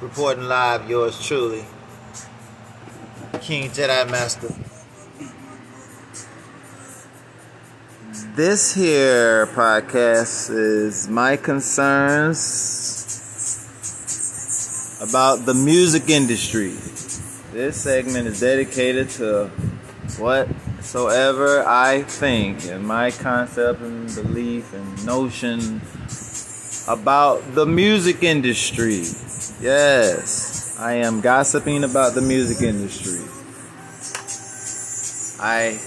Reporting live, yours truly, King Jedi Master. This here podcast is my concerns about the music industry. This segment is dedicated to whatsoever I think and my concept and belief and notion about the music industry. Yes, I am gossiping about the music industry. I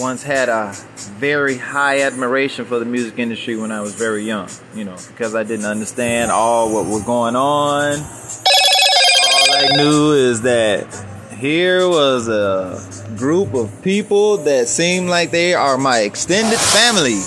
once had a very high admiration for the music industry when I was very young, you know, because I didn't understand all what was going on. All I knew is that here was a group of people that seemed like they are my extended family.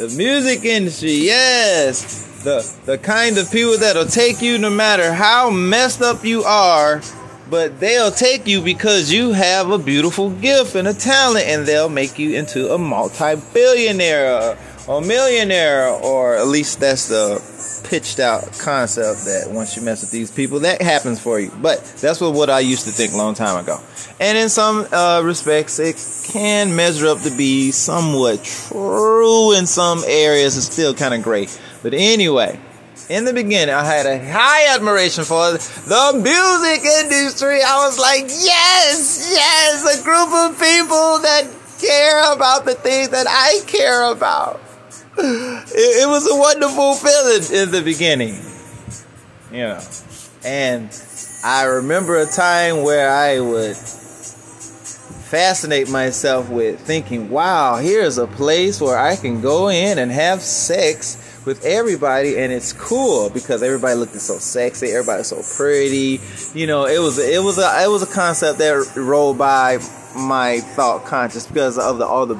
The music industry, yes. The the kind of people that'll take you no matter how messed up you are but they'll take you because you have a beautiful gift and a talent and they'll make you into a multi-billionaire or millionaire or at least that's the pitched out concept that once you mess with these people that happens for you but that's what, what i used to think a long time ago and in some uh, respects it can measure up to be somewhat true in some areas it's still kind of great but anyway, in the beginning, I had a high admiration for the music industry. I was like, yes, yes, a group of people that care about the things that I care about. It, it was a wonderful feeling in the beginning, you know. And I remember a time where I would fascinate myself with thinking, wow, here's a place where I can go in and have sex with everybody, and it's cool because everybody looked so sexy, everybody so pretty. You know, it was it was a it was a concept that rolled by my thought conscious because of the, all the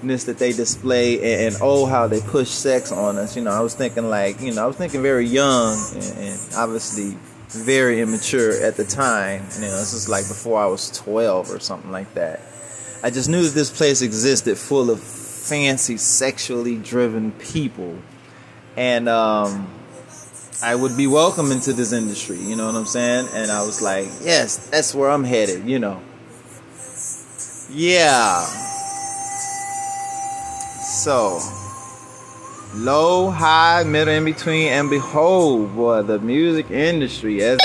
beautifulness that they display and, and, oh how they push sex on us. You know, I was thinking like you know I was thinking very young and, and obviously very immature at the time. You know, this is like before I was twelve or something like that. I just knew that this place existed full of fancy, sexually driven people. And um, I would be welcome into this industry, you know what I'm saying? And I was like, yes, that's where I'm headed, you know. Yeah. So, low, high, middle, in between, and behold, boy, the music industry as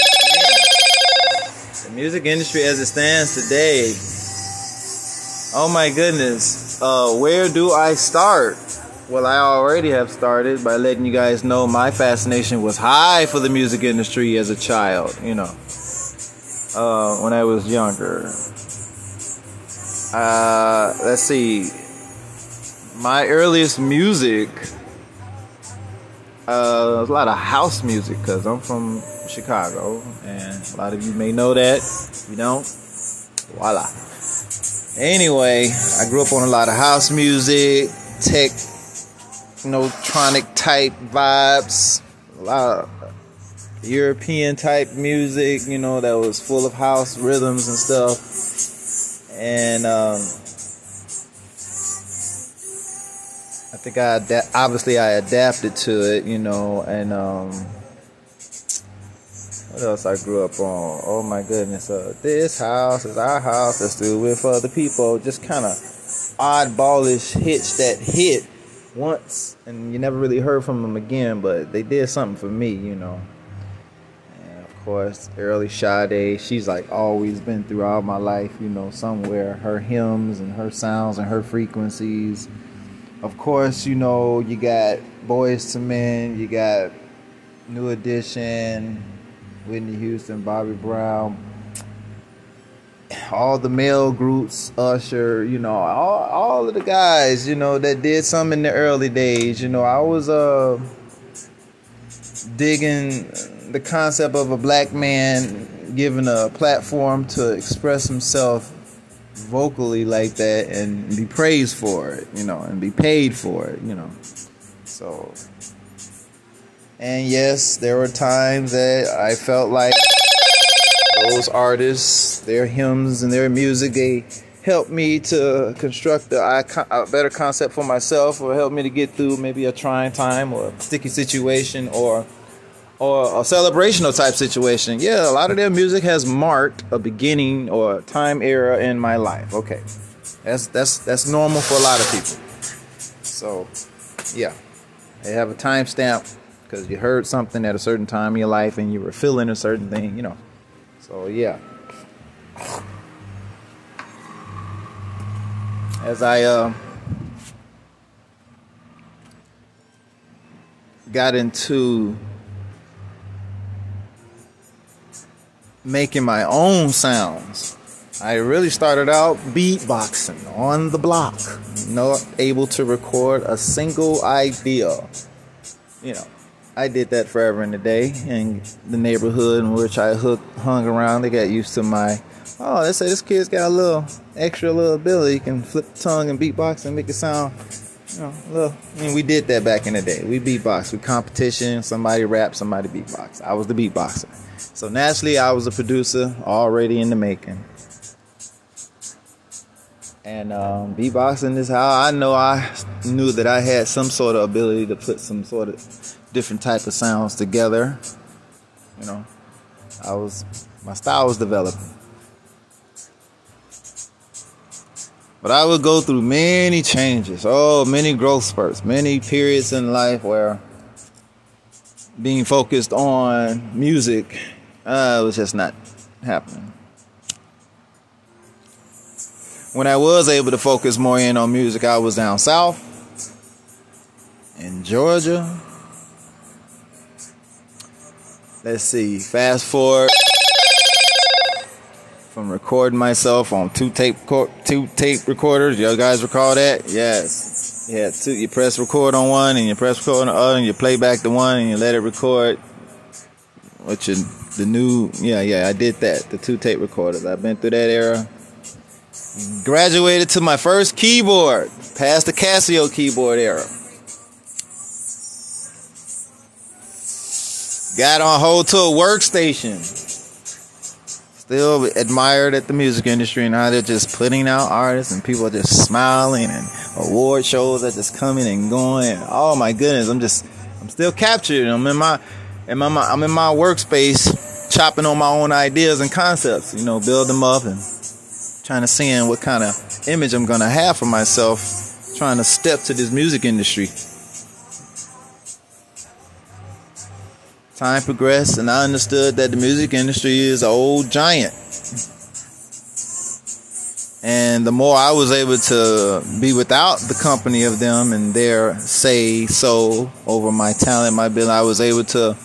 the music industry as it stands today. Oh my goodness uh, where do I start? Well, I already have started by letting you guys know my fascination was high for the music industry as a child, you know, uh, when I was younger. Uh, let's see. My earliest music, uh, a lot of house music because I'm from Chicago, and a lot of you may know that. If you don't, voila. Anyway, I grew up on a lot of house music, tech, know, tronic type vibes, a lot of European type music, you know, that was full of house rhythms and stuff. And um, think I ad- obviously I adapted to it, you know, and um, what else I grew up on? Oh my goodness. Uh, this house is our house. Let's do it for the people. Just kind of oddballish hits that hit once and you never really heard from them again, but they did something for me, you know. And of course, early Sade, she's like always been throughout my life, you know, somewhere. Her hymns and her sounds and her frequencies. Of course, you know, you got Boyz II Men, you got New Edition, Whitney Houston, Bobby Brown, all the male groups, Usher, you know, all, all of the guys, you know, that did some in the early days. You know, I was uh, digging the concept of a black man given a platform to express himself vocally like that and be praised for it, you know, and be paid for it, you know. So and yes, there were times that I felt like those artists, their hymns and their music, they helped me to construct a, a, better concept for myself or helped me to get through maybe a trying time or a sticky situation or or a celebrational type situation. Yeah, a lot of their music has marked a beginning or a time era in my life. Okay. That's that's that's normal for a lot of people. So, yeah. They have a timestamp because you heard something at a certain time in your life and you were feeling a certain thing, you know. So, yeah. as I uh, got into making my own sounds. I really started out beatboxing on the block, not able to record a single idea. You know, I did that forever in the day in the neighborhood in which I hook, hung around. They got used to my oh, they say this kid's got a little extra little ability. He can flip the tongue and beatbox and make it sound, you know, little. I mean, we did that back in the day. We beatbox, we competition. Somebody rap, somebody beatbox. I was the beatboxer. So naturally, I was a producer already in the making. And um, beatboxing is how I know I knew that I had some sort of ability to put some sort of different type of sounds together. You know, I was my style was developing. But I would go through many changes, oh, many growth spurts, many periods in life where being focused on music uh, was just not happening. When I was able to focus more in on music, I was down south in Georgia. Let's see, fast forward from recording myself on two tape two tape recorders. You guys recall that? Yes. Yeah, two. You press record on one, and you press record on the other, and you play back the one, and you let it record. Which is the new? Yeah, yeah. I did that. The two tape recorders. I've been through that era. Graduated to my first keyboard. Past the Casio keyboard era. Got on hold to a workstation still admired at the music industry and how they're just putting out artists and people are just smiling and award shows are just coming and going. Oh my goodness, I'm just I'm still captured. I'm in my in my I'm in my workspace chopping on my own ideas and concepts, you know, build them up and trying to see what kind of image I'm gonna have for myself trying to step to this music industry. Time progressed and I understood that the music industry is an old giant. And the more I was able to be without the company of them and their say so over my talent, my ability, I was able to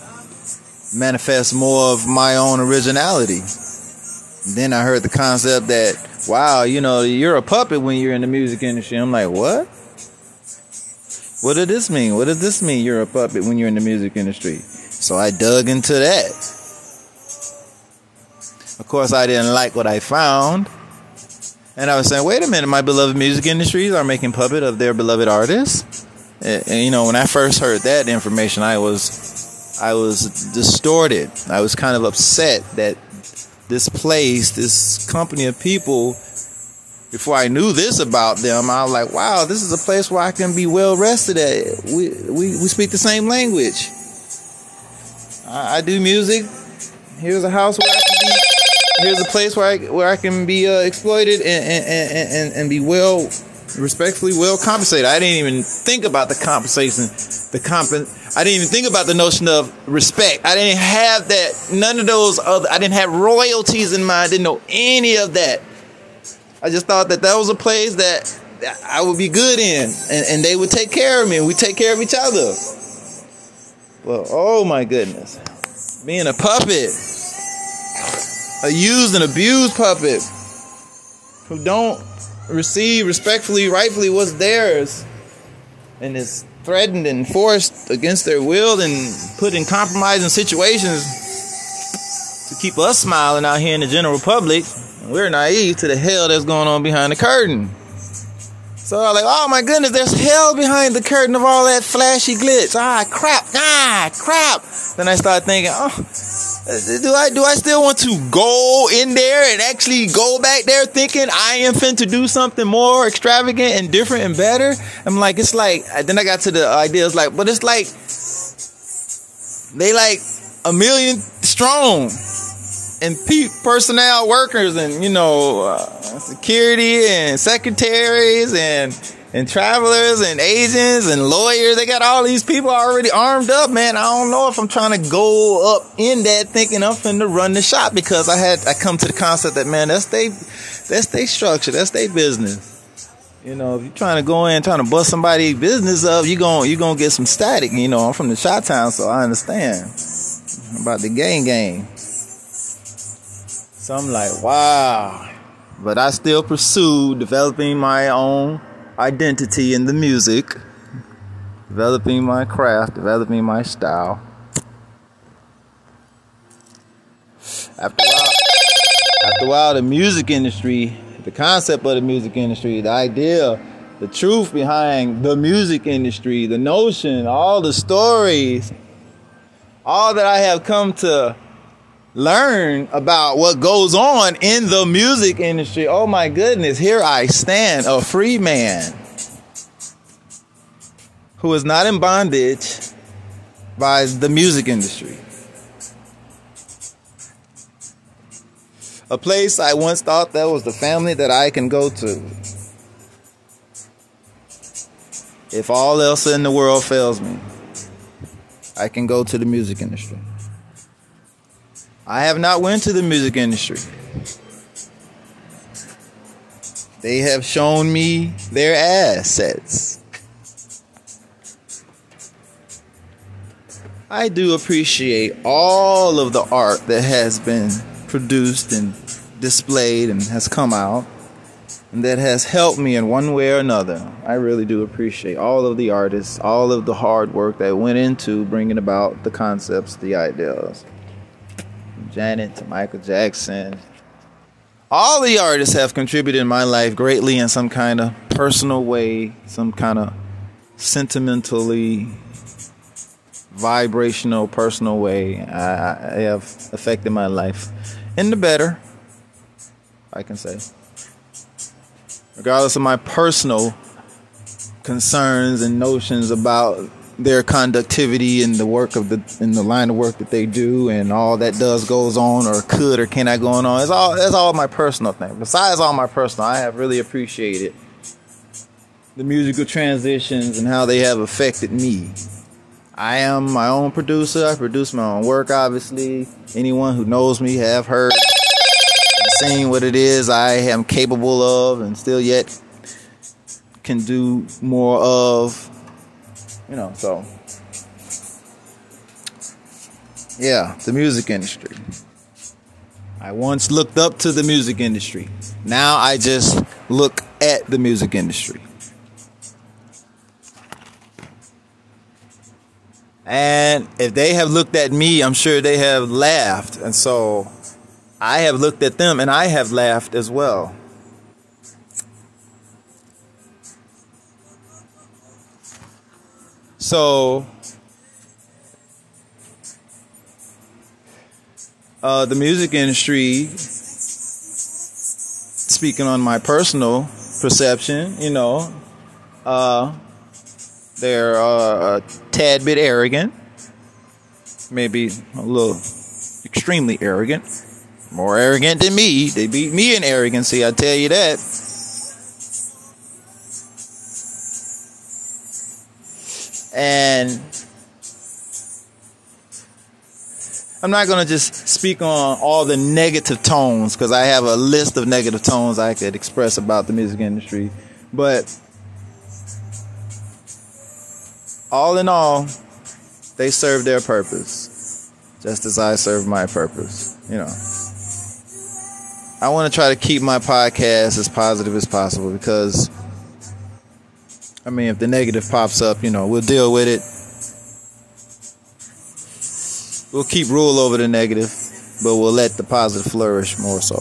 manifest more of my own originality. And then I heard the concept that, wow, you know, you're a puppet when you're in the music industry. I'm like, what? What does this mean? What does this mean? You're a puppet when you're in the music industry. So I dug into that. Of course, I didn't like what I found. And I was saying, wait a minute, my beloved music industries are making puppet of their beloved artists. And, you know, when I first heard that information, I was, I was distorted. I was kind of upset that this place, this company of people, before I knew this about them, I was like, wow, this is a place where I can be well rested at. We, we, we speak the same language. I, I do music. Here's a house where I can be. Here's a place where I where I can be uh, exploited and, and, and, and be well, respectfully well compensated. I didn't even think about the compensation, the comp. I didn't even think about the notion of respect. I didn't have that. None of those other. I didn't have royalties in mind. I didn't know any of that. I just thought that that was a place that I would be good in, and, and they would take care of me, and we take care of each other. Well, oh my goodness. Being a puppet. A used and abused puppet. Who don't receive respectfully, rightfully what's theirs. And is threatened and forced against their will and put in compromising situations to keep us smiling out here in the general public. We're naive to the hell that's going on behind the curtain. So I was like, oh my goodness, there's hell behind the curtain of all that flashy glitz. Ah, crap, ah, crap. Then I started thinking, oh, do I do I still want to go in there and actually go back there thinking I am fin to do something more extravagant and different and better? I'm like, it's like then I got to the idea, it's like, but it's like they like a million strong and personnel workers and you know uh, security and secretaries and and travelers and agents and lawyers. They got all these people already armed up, man. I don't know if I'm trying to go up in that thinking I'm finna run the shop because I had I come to the concept that man, that's they that's they structure, that's their business. You know, if you're trying to go in trying to bust somebody's business up, you going you gonna get some static. You know, I'm from the shot town, so I understand about the gang gang. So I'm like, wow. But I still pursue developing my own identity in the music, developing my craft, developing my style. After a while, after a while, the music industry, the concept of the music industry, the idea, the truth behind the music industry, the notion, all the stories, all that I have come to learn about what goes on in the music industry. Oh my goodness, here I stand, a free man who is not in bondage by the music industry. A place I once thought that was the family that I can go to. If all else in the world fails me, I can go to the music industry. I have not went to the music industry. They have shown me their assets. I do appreciate all of the art that has been produced and displayed and has come out and that has helped me in one way or another. I really do appreciate all of the artists, all of the hard work that went into bringing about the concepts, the ideas. Janet to Michael Jackson. All the artists have contributed in my life greatly in some kind of personal way, some kind of sentimentally vibrational, personal way. I, I have affected my life in the better, I can say. Regardless of my personal concerns and notions about their conductivity in the work of the in the line of work that they do and all that does goes on or could or cannot go on. It's all that's all my personal thing. Besides all my personal, I have really appreciated the musical transitions and how they have affected me. I am my own producer. I produce my own work obviously. Anyone who knows me have heard seen what it is I am capable of and still yet can do more of you know, so yeah, the music industry. I once looked up to the music industry. Now I just look at the music industry. And if they have looked at me, I'm sure they have laughed. And so I have looked at them and I have laughed as well. So, uh, the music industry, speaking on my personal perception, you know, uh, they're uh, a tad bit arrogant, maybe a little extremely arrogant, more arrogant than me. They beat me in arrogancy, I tell you that. And I'm not going to just speak on all the negative tones because I have a list of negative tones I could express about the music industry. But all in all, they serve their purpose just as I serve my purpose. You know, I want to try to keep my podcast as positive as possible because I mean, if the negative pops up, you know, we'll deal with it. We'll keep rule over the negative, but we'll let the positive flourish more so.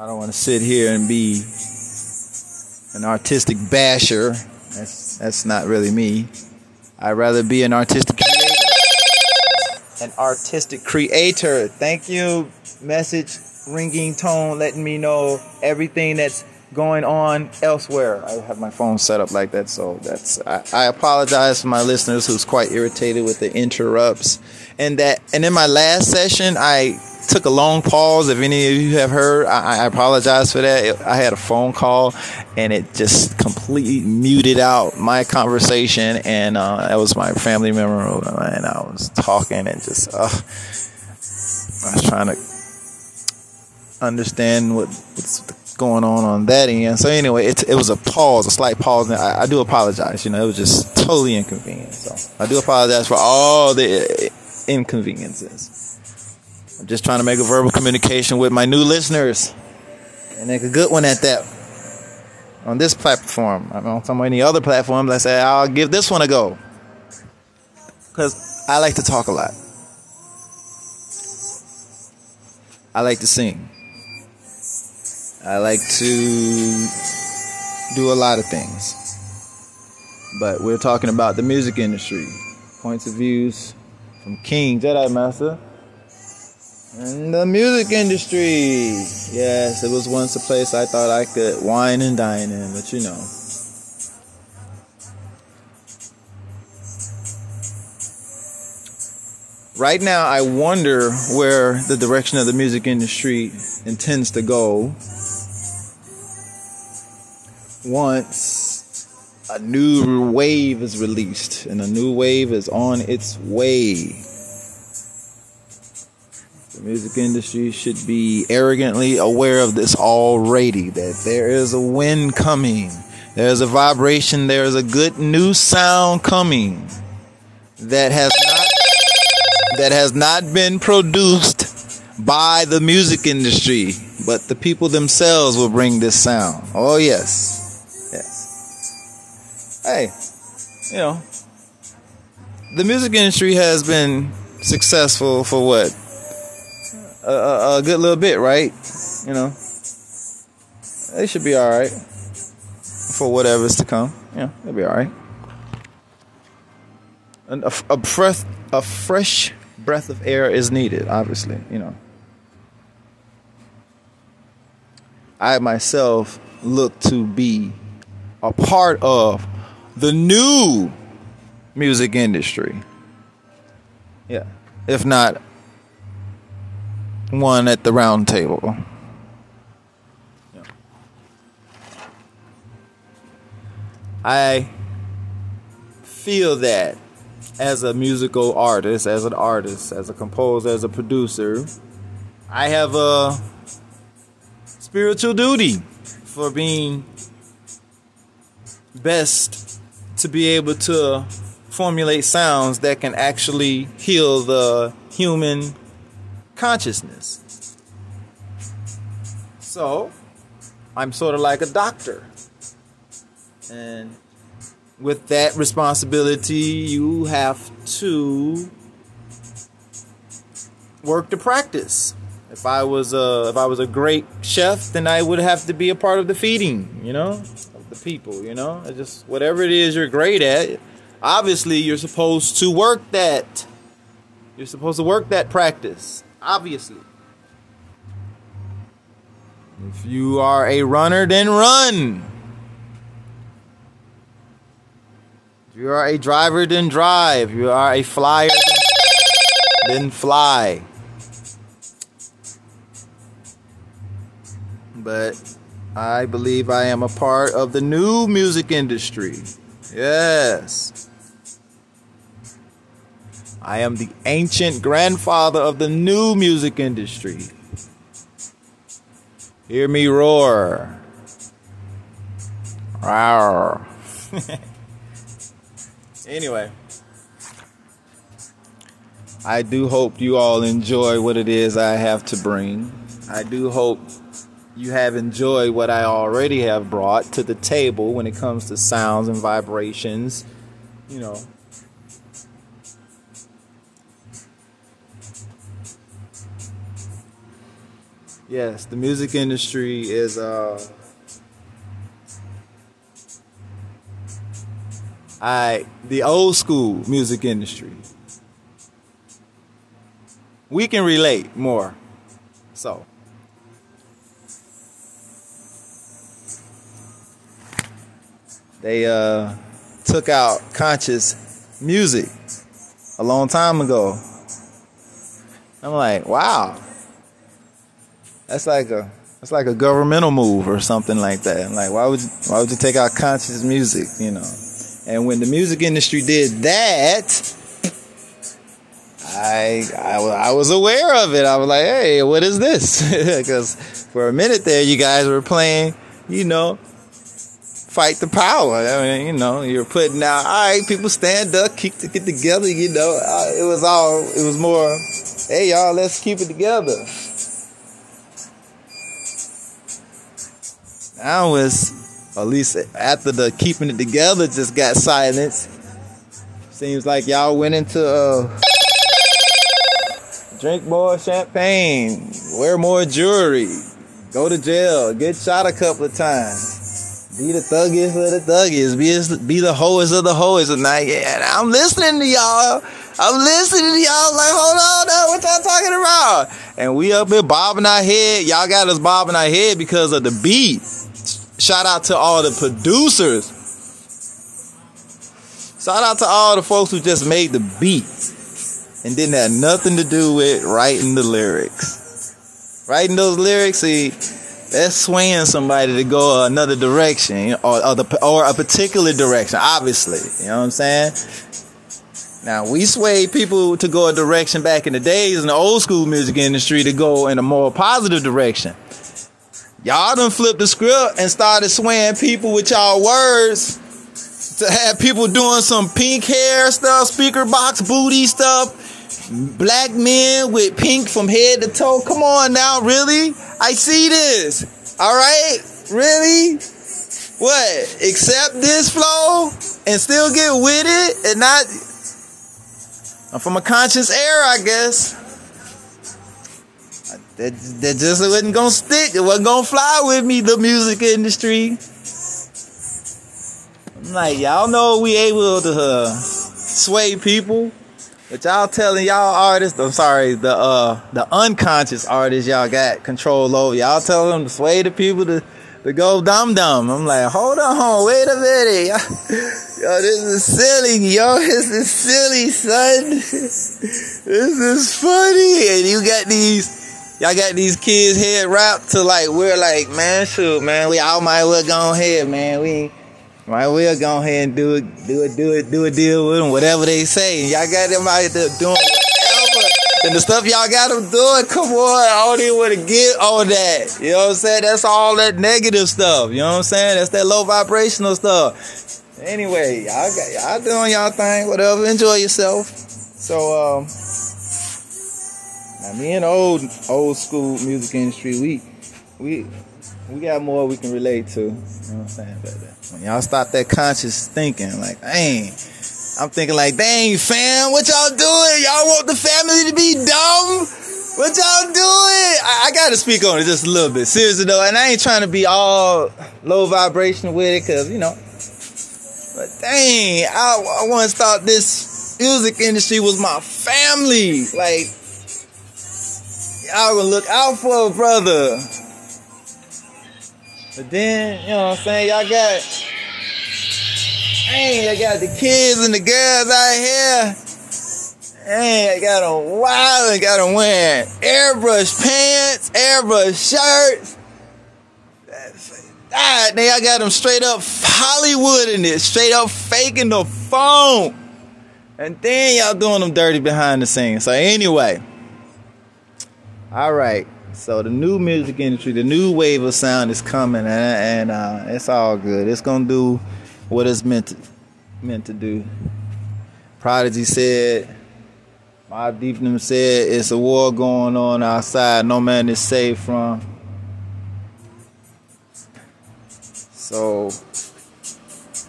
I don't want to sit here and be an artistic basher. That's that's not really me. I'd rather be an artistic creator. An artistic creator. Thank you. Message ringing tone letting me know everything that's going on elsewhere. I have my phone set up like that, so that's. I, I, apologize for my listeners who's quite irritated with the interrupts, and that. And in my last session, I took a long pause. If any of you have heard, I, I apologize for that. I had a phone call, and it just completely muted out my conversation, and uh, that was my family member, and I was talking and just. Uh, I was trying to understand what, what's going on on that end. So anyway, it, it was a pause, a slight pause. And I, I do apologize. You know, it was just totally inconvenient. So I do apologize for all the uh, inconveniences. I'm just trying to make a verbal communication with my new listeners and make a good one at that. On this platform, I'm on some any other platforms. I say I'll give this one a go because I like to talk a lot. I like to sing. I like to do a lot of things. But we're talking about the music industry. Points of views from King Jedi Master. And the music industry. Yes, it was once a place I thought I could wine and dine in, but you know. Right now, I wonder where the direction of the music industry intends to go once a new wave is released and a new wave is on its way. The music industry should be arrogantly aware of this already that there is a wind coming, there's a vibration, there's a good new sound coming that has not that has not been produced by the music industry, but the people themselves will bring this sound. Oh yes hey, you know, the music industry has been successful for what a, a, a good little bit, right? You know, they should be all right for whatever's to come. Yeah, they'll be all right. And a, a breath, a fresh breath of air is needed. Obviously, you know. I myself look to be a part of the new music industry. Yeah. If not one at the round table. I feel that as a musical artist, as an artist, as a composer, as a producer, I have a spiritual duty for being best to be able to formulate sounds that can actually heal the human consciousness. So, I'm sort of like a doctor. And with that responsibility, you have to work to practice. If I was a if I was a great chef, then I would have to be a part of the feeding, you know? People, you know? It's just whatever it is you're great at, obviously you're supposed to work that. You're supposed to work that practice, obviously. If you are a runner, then run. If you are a driver, then drive. If you are a flyer, then fly. But I believe I am a part of the new music industry. Yes. I am the ancient grandfather of the new music industry. Hear me roar. Rawr. anyway, I do hope you all enjoy what it is I have to bring. I do hope you have enjoyed what I already have brought to the table when it comes to sounds and vibrations, you know. Yes, the music industry is uh I the old school music industry. We can relate more. So they uh took out conscious music a long time ago. I'm like, wow. That's like a that's like a governmental move or something like that. Like, why would you, why would you take out conscious music? You know. And when the music industry did that, I, I, I was aware of it. I was like, hey, what is this? Because for a minute there, you guys were playing, you know, fight the power. I mean, you know, you're putting out, all right, people stand up, keep it together, you know. Uh, it was all, it was more, hey, y'all, let's keep it together. Now it's, at least after the keeping it together just got silenced. Seems like y'all went into, uh, drink more champagne, wear more jewelry, go to jail, get shot a couple of times, be the thuggiest of the thuggiest, be, be the hoest of the hoest. And I, yeah, I'm listening to y'all. I'm listening to y'all. Like, hold on, now, what y'all talking about? And we up here bobbing our head. Y'all got us bobbing our head because of the beat. Shout out to all the producers. Shout out to all the folks who just made the beat and didn't have nothing to do with writing the lyrics. Writing those lyrics, see, that's swaying somebody to go another direction or, or, the, or a particular direction, obviously. You know what I'm saying? Now, we swayed people to go a direction back in the days in the old school music industry to go in a more positive direction. Y'all done flipped the script and started swaying people with y'all words to have people doing some pink hair stuff, speaker box booty stuff, black men with pink from head to toe. Come on now, really? I see this. All right? Really? What? Accept this flow and still get with it and not. I'm from a conscious era, I guess. That, that just wasn't gonna stick. It wasn't gonna fly with me, the music industry. I'm like, y'all know we able to uh, sway people. But y'all telling y'all artists, I'm sorry, the uh the unconscious artists y'all got control over. Y'all telling them to sway the people to to go dumb dumb. I'm like, hold on, wait a minute. Yo, this is silly. Yo, this is silly, son. this is funny. And you got these y'all got these kids head wrapped to like we're like, man, shoot, man, we all might well go ahead, man. We might well go ahead and do it, do it, do it, do a deal with them, whatever they say. And y'all got them out there doing whatever. and the stuff y'all got them doing, come on, I don't even want to get on that. You know what I'm saying? That's all that negative stuff. You know what I'm saying? That's that low vibrational stuff. Anyway, y'all got y'all doing y'all thing, whatever. Enjoy yourself. So, um, now me and old old school music industry, we we we got more we can relate to. You know what I'm saying? But uh, when y'all stop that conscious thinking, like, dang, I'm thinking like, dang, fam, what y'all doing? Y'all want the family to be dumb? What y'all doing? I, I gotta speak on it just a little bit. Seriously though, and I ain't trying to be all low vibration with it, cause you know. But dang, I, I once thought this music industry was my family. Like, y'all gonna look out for a brother. But then, you know what I'm saying, y'all got Hey, I got the kids and the girls out here. Hey, I got them wild and got them wearing airbrush pants, airbrush shirts. Ah, they I got them straight up Hollywood in it, straight up faking the phone. And then y'all doing them dirty behind the scenes. So anyway, all right. So the new music industry, the new wave of sound is coming, and, and uh, it's all good. It's gonna do what it's meant to meant to do. Prodigy said, Mobb Deep said, it's a war going on outside. No man is safe from. So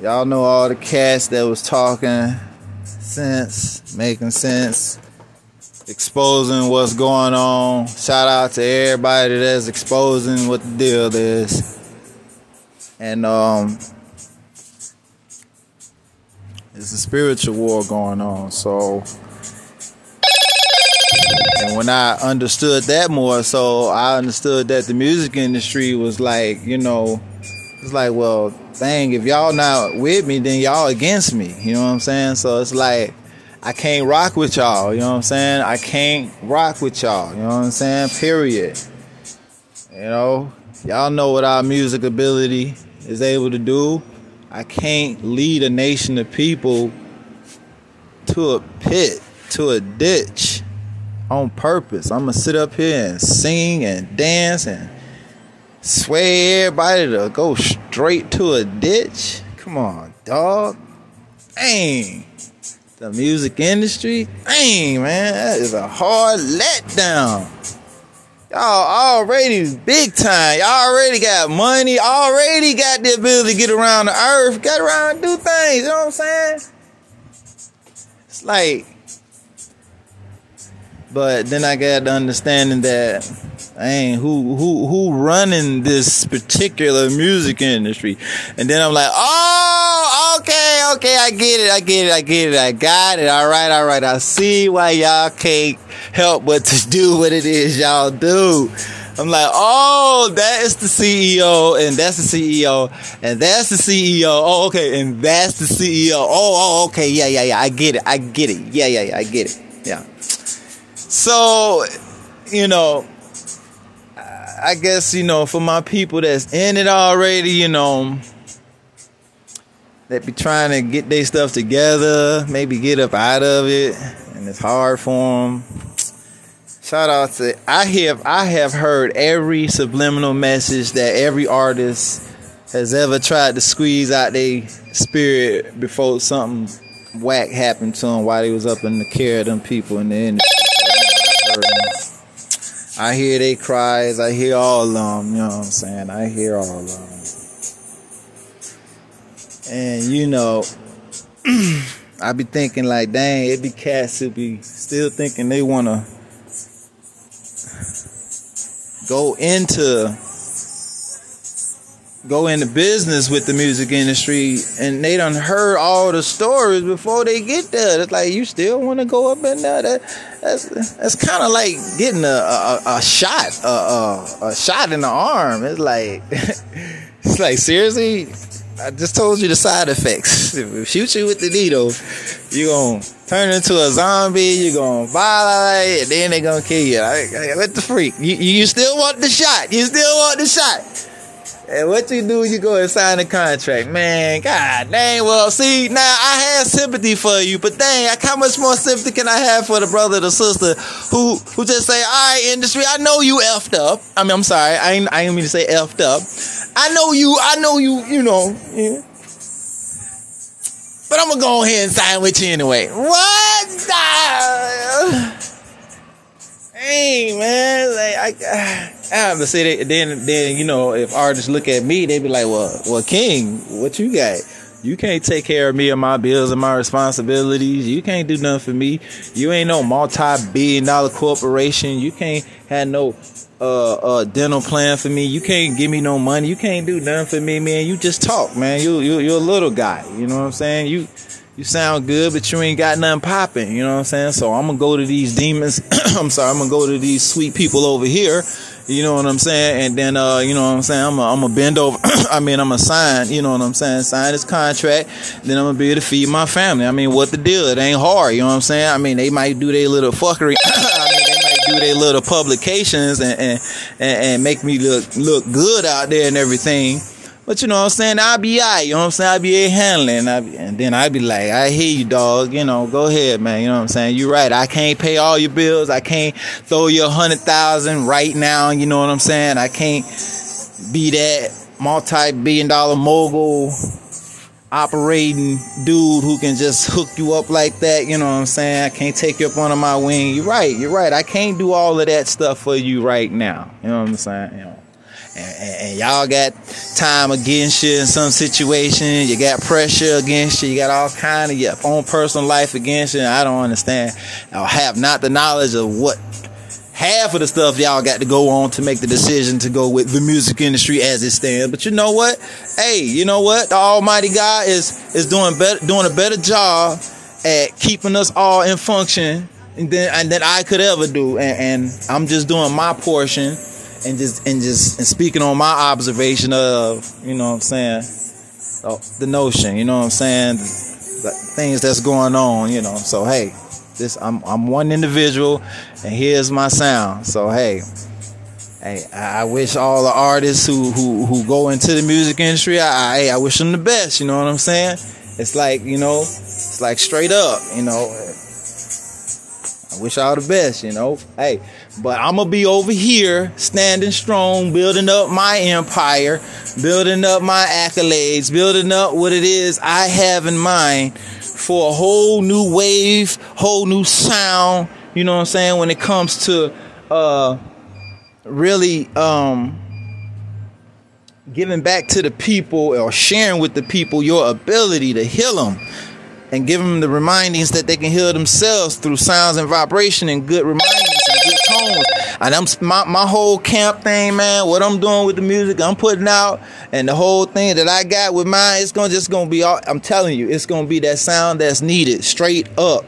y'all know all the cats that was talking sense, making sense exposing what's going on. Shout out to everybody that's exposing what the deal is. And um it's a spiritual war going on. So, and when I understood that more, so I understood that the music industry was like, you know, it's like, well, dang, if y'all not with me, then y'all against me. You know what I'm saying? So it's like, I can't rock with y'all. You know what I'm saying? I can't rock with y'all. You know what I'm saying? Period. You know, y'all know what our music ability is able to do. I can't lead a nation of people to a pit, to a ditch on purpose. I'm going to sit up here and sing and dance and sway everybody to go straight to a ditch. Come on, dog. Dang. The music industry, dang, man, that is a hard letdown. Y'all already big time. Y'all already got money. Already got the ability to get around the earth. Get around do things. You know what I'm saying? It's like, but then I got the understanding that ain't who who who running this particular music industry, and then I'm like, oh, okay, okay, I get it, I get it, I get it, I got it. All right, all right, I see why y'all can't help but to do what it is y'all do. I'm like, oh, that is the CEO, and that's the CEO, and that's the CEO. Oh, okay, and that's the CEO. Oh, oh, okay, yeah, yeah, yeah. I get it. I get it. Yeah, yeah, yeah. I get it. Yeah. So, you know, I guess you know for my people that's in it already, you know, that be trying to get their stuff together, maybe get up out of it, and it's hard for them. Shout out to I have I have heard every subliminal message that every artist has ever tried to squeeze out their spirit before something whack happened to them while they was up in the care of them people in the industry. I hear they cries. I hear all of them. You know what I'm saying? I hear all of them. And you know, I be thinking like, dang, it be cats who be still thinking they wanna go into go into business with the music industry and they done heard all the stories before they get there. It's like you still want to go up in there. That, that's that's kind of like getting a, a, a shot, a, a, a, shot in the arm. It's like it's like seriously. I just told you the side effects. If we shoot you with the needle, you're gonna turn into a zombie. You're gonna violate, and then they're gonna kill you. Like, what the freak? You you still want the shot? You still want the shot? And what you do, you go and sign a contract. Man, god dang. Well, see, now I have sympathy for you, but dang, how much more sympathy can I have for the brother or the sister who who just say, all right, industry, I know you effed up. I mean, I'm sorry, I ain't, I ain't mean to say effed up. I know you, I know you, you know. Yeah. But I'm gonna go ahead and sign with you anyway. What? Hey man, like I, I have to say that. Then, then you know, if artists look at me, they'd be like, "Well, well, King, what you got? You can't take care of me and my bills and my responsibilities. You can't do nothing for me. You ain't no multi-billion-dollar corporation. You can't have no uh, uh, dental plan for me. You can't give me no money. You can't do nothing for me, man. You just talk, man. You you you're a little guy. You know what I'm saying? You." you sound good, but you ain't got nothing popping. You know what I'm saying? So I'm gonna go to these demons. I'm sorry, I'm gonna go to these sweet people over here. You know what I'm saying? And then, uh, you know what I'm saying? I'm gonna I'm bend over. I mean, I'm gonna sign. You know what I'm saying? Sign this contract. Then I'm gonna be able to feed my family. I mean, what the deal? It ain't hard. You know what I'm saying? I mean, they might do their little fuckery. I do their little publications and, and and and make me look look good out there and everything. But you know what I'm saying? I'll be alright, you know what I'm saying? I'll be a handling. And then I'll be like, I hear you, dog. You know, go ahead, man. You know what I'm saying? You're right. I can't pay all your bills. I can't throw you a hundred thousand right now. You know what I'm saying? I can't be that multi-billion dollar mogul operating dude who can just hook you up like that. You know what I'm saying? I can't take you up under my wing. You're right. You're right. I can't do all of that stuff for you right now. You know what I'm saying? You know. And, and, y'all got time against you in some situations. You got pressure against you. You got all kind of your own personal life against you. I don't understand. I have not the knowledge of what half of the stuff y'all got to go on to make the decision to go with the music industry as it stands. But you know what? Hey, you know what? The Almighty God is is doing better, doing a better job at keeping us all in function than that I could ever do. And, and I'm just doing my portion and just and just and speaking on my observation of you know what I'm saying the notion. You know what I'm saying? The things that's going on. You know. So hey. This I'm I'm one individual, and here's my sound. So hey, hey, I wish all the artists who who who go into the music industry, I I, wish them the best. You know what I'm saying? It's like you know, it's like straight up. You know, I wish all the best. You know, hey, but I'm gonna be over here standing strong, building up my empire, building up my accolades, building up what it is I have in mind for a whole new wave, whole new sound, you know what I'm saying, when it comes to uh really um giving back to the people or sharing with the people your ability to heal them and give them the remindings that they can heal themselves through sounds and vibration and good remindings and good tones. And I'm my, my whole camp thing, man. What I'm doing with the music I'm putting out, and the whole thing that I got with mine, it's gonna just gonna be all. I'm telling you, it's gonna be that sound that's needed, straight up,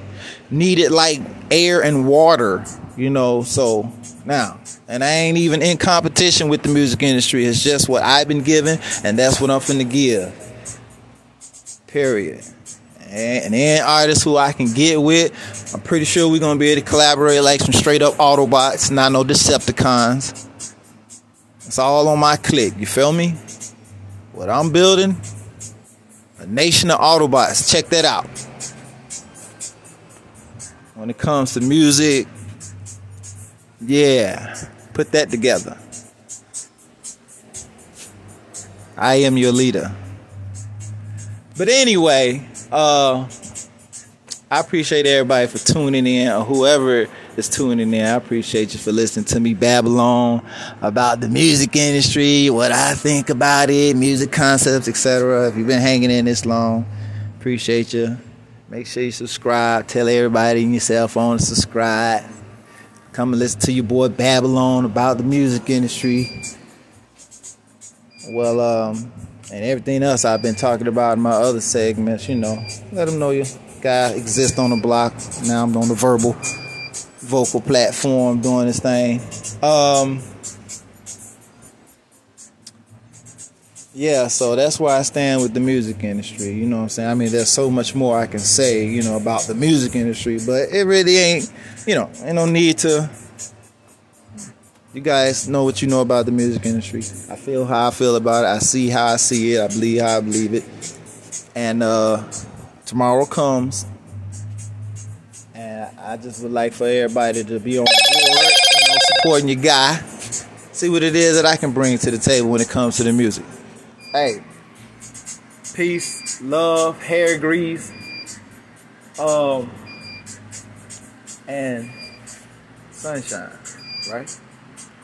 needed like air and water. You know, so now, and I ain't even in competition with the music industry. It's just what I've been given, and that's what I'm finna give. Period and, and artists who I can get with. I'm pretty sure we're gonna be able to collaborate like some straight up Autobots, not no Decepticons. It's all on my click. You feel me? What I'm building, a nation of Autobots. Check that out. When it comes to music, yeah, put that together. I am your leader. But anyway, uh, I appreciate everybody for tuning in, or whoever is tuning in. I appreciate you for listening to me babble on about the music industry, what I think about it, music concepts, etc. If you've been hanging in this long, appreciate you. Make sure you subscribe. Tell everybody in your cell phone to subscribe. Come and listen to your boy babble on about the music industry. Well, um, and everything else I've been talking about in my other segments, you know, let them know your guy exists on the block. Now I'm on the verbal, vocal platform doing this thing. Um, yeah, so that's where I stand with the music industry. You know what I'm saying? I mean, there's so much more I can say, you know, about the music industry, but it really ain't, you know, ain't no need to you guys know what you know about the music industry. I feel how I feel about it. I see how I see it. I believe how I believe it. And uh, tomorrow comes, and I just would like for everybody to be on board, you know, supporting your guy. See what it is that I can bring to the table when it comes to the music. Hey, peace, love, hair grease, um, and sunshine, right?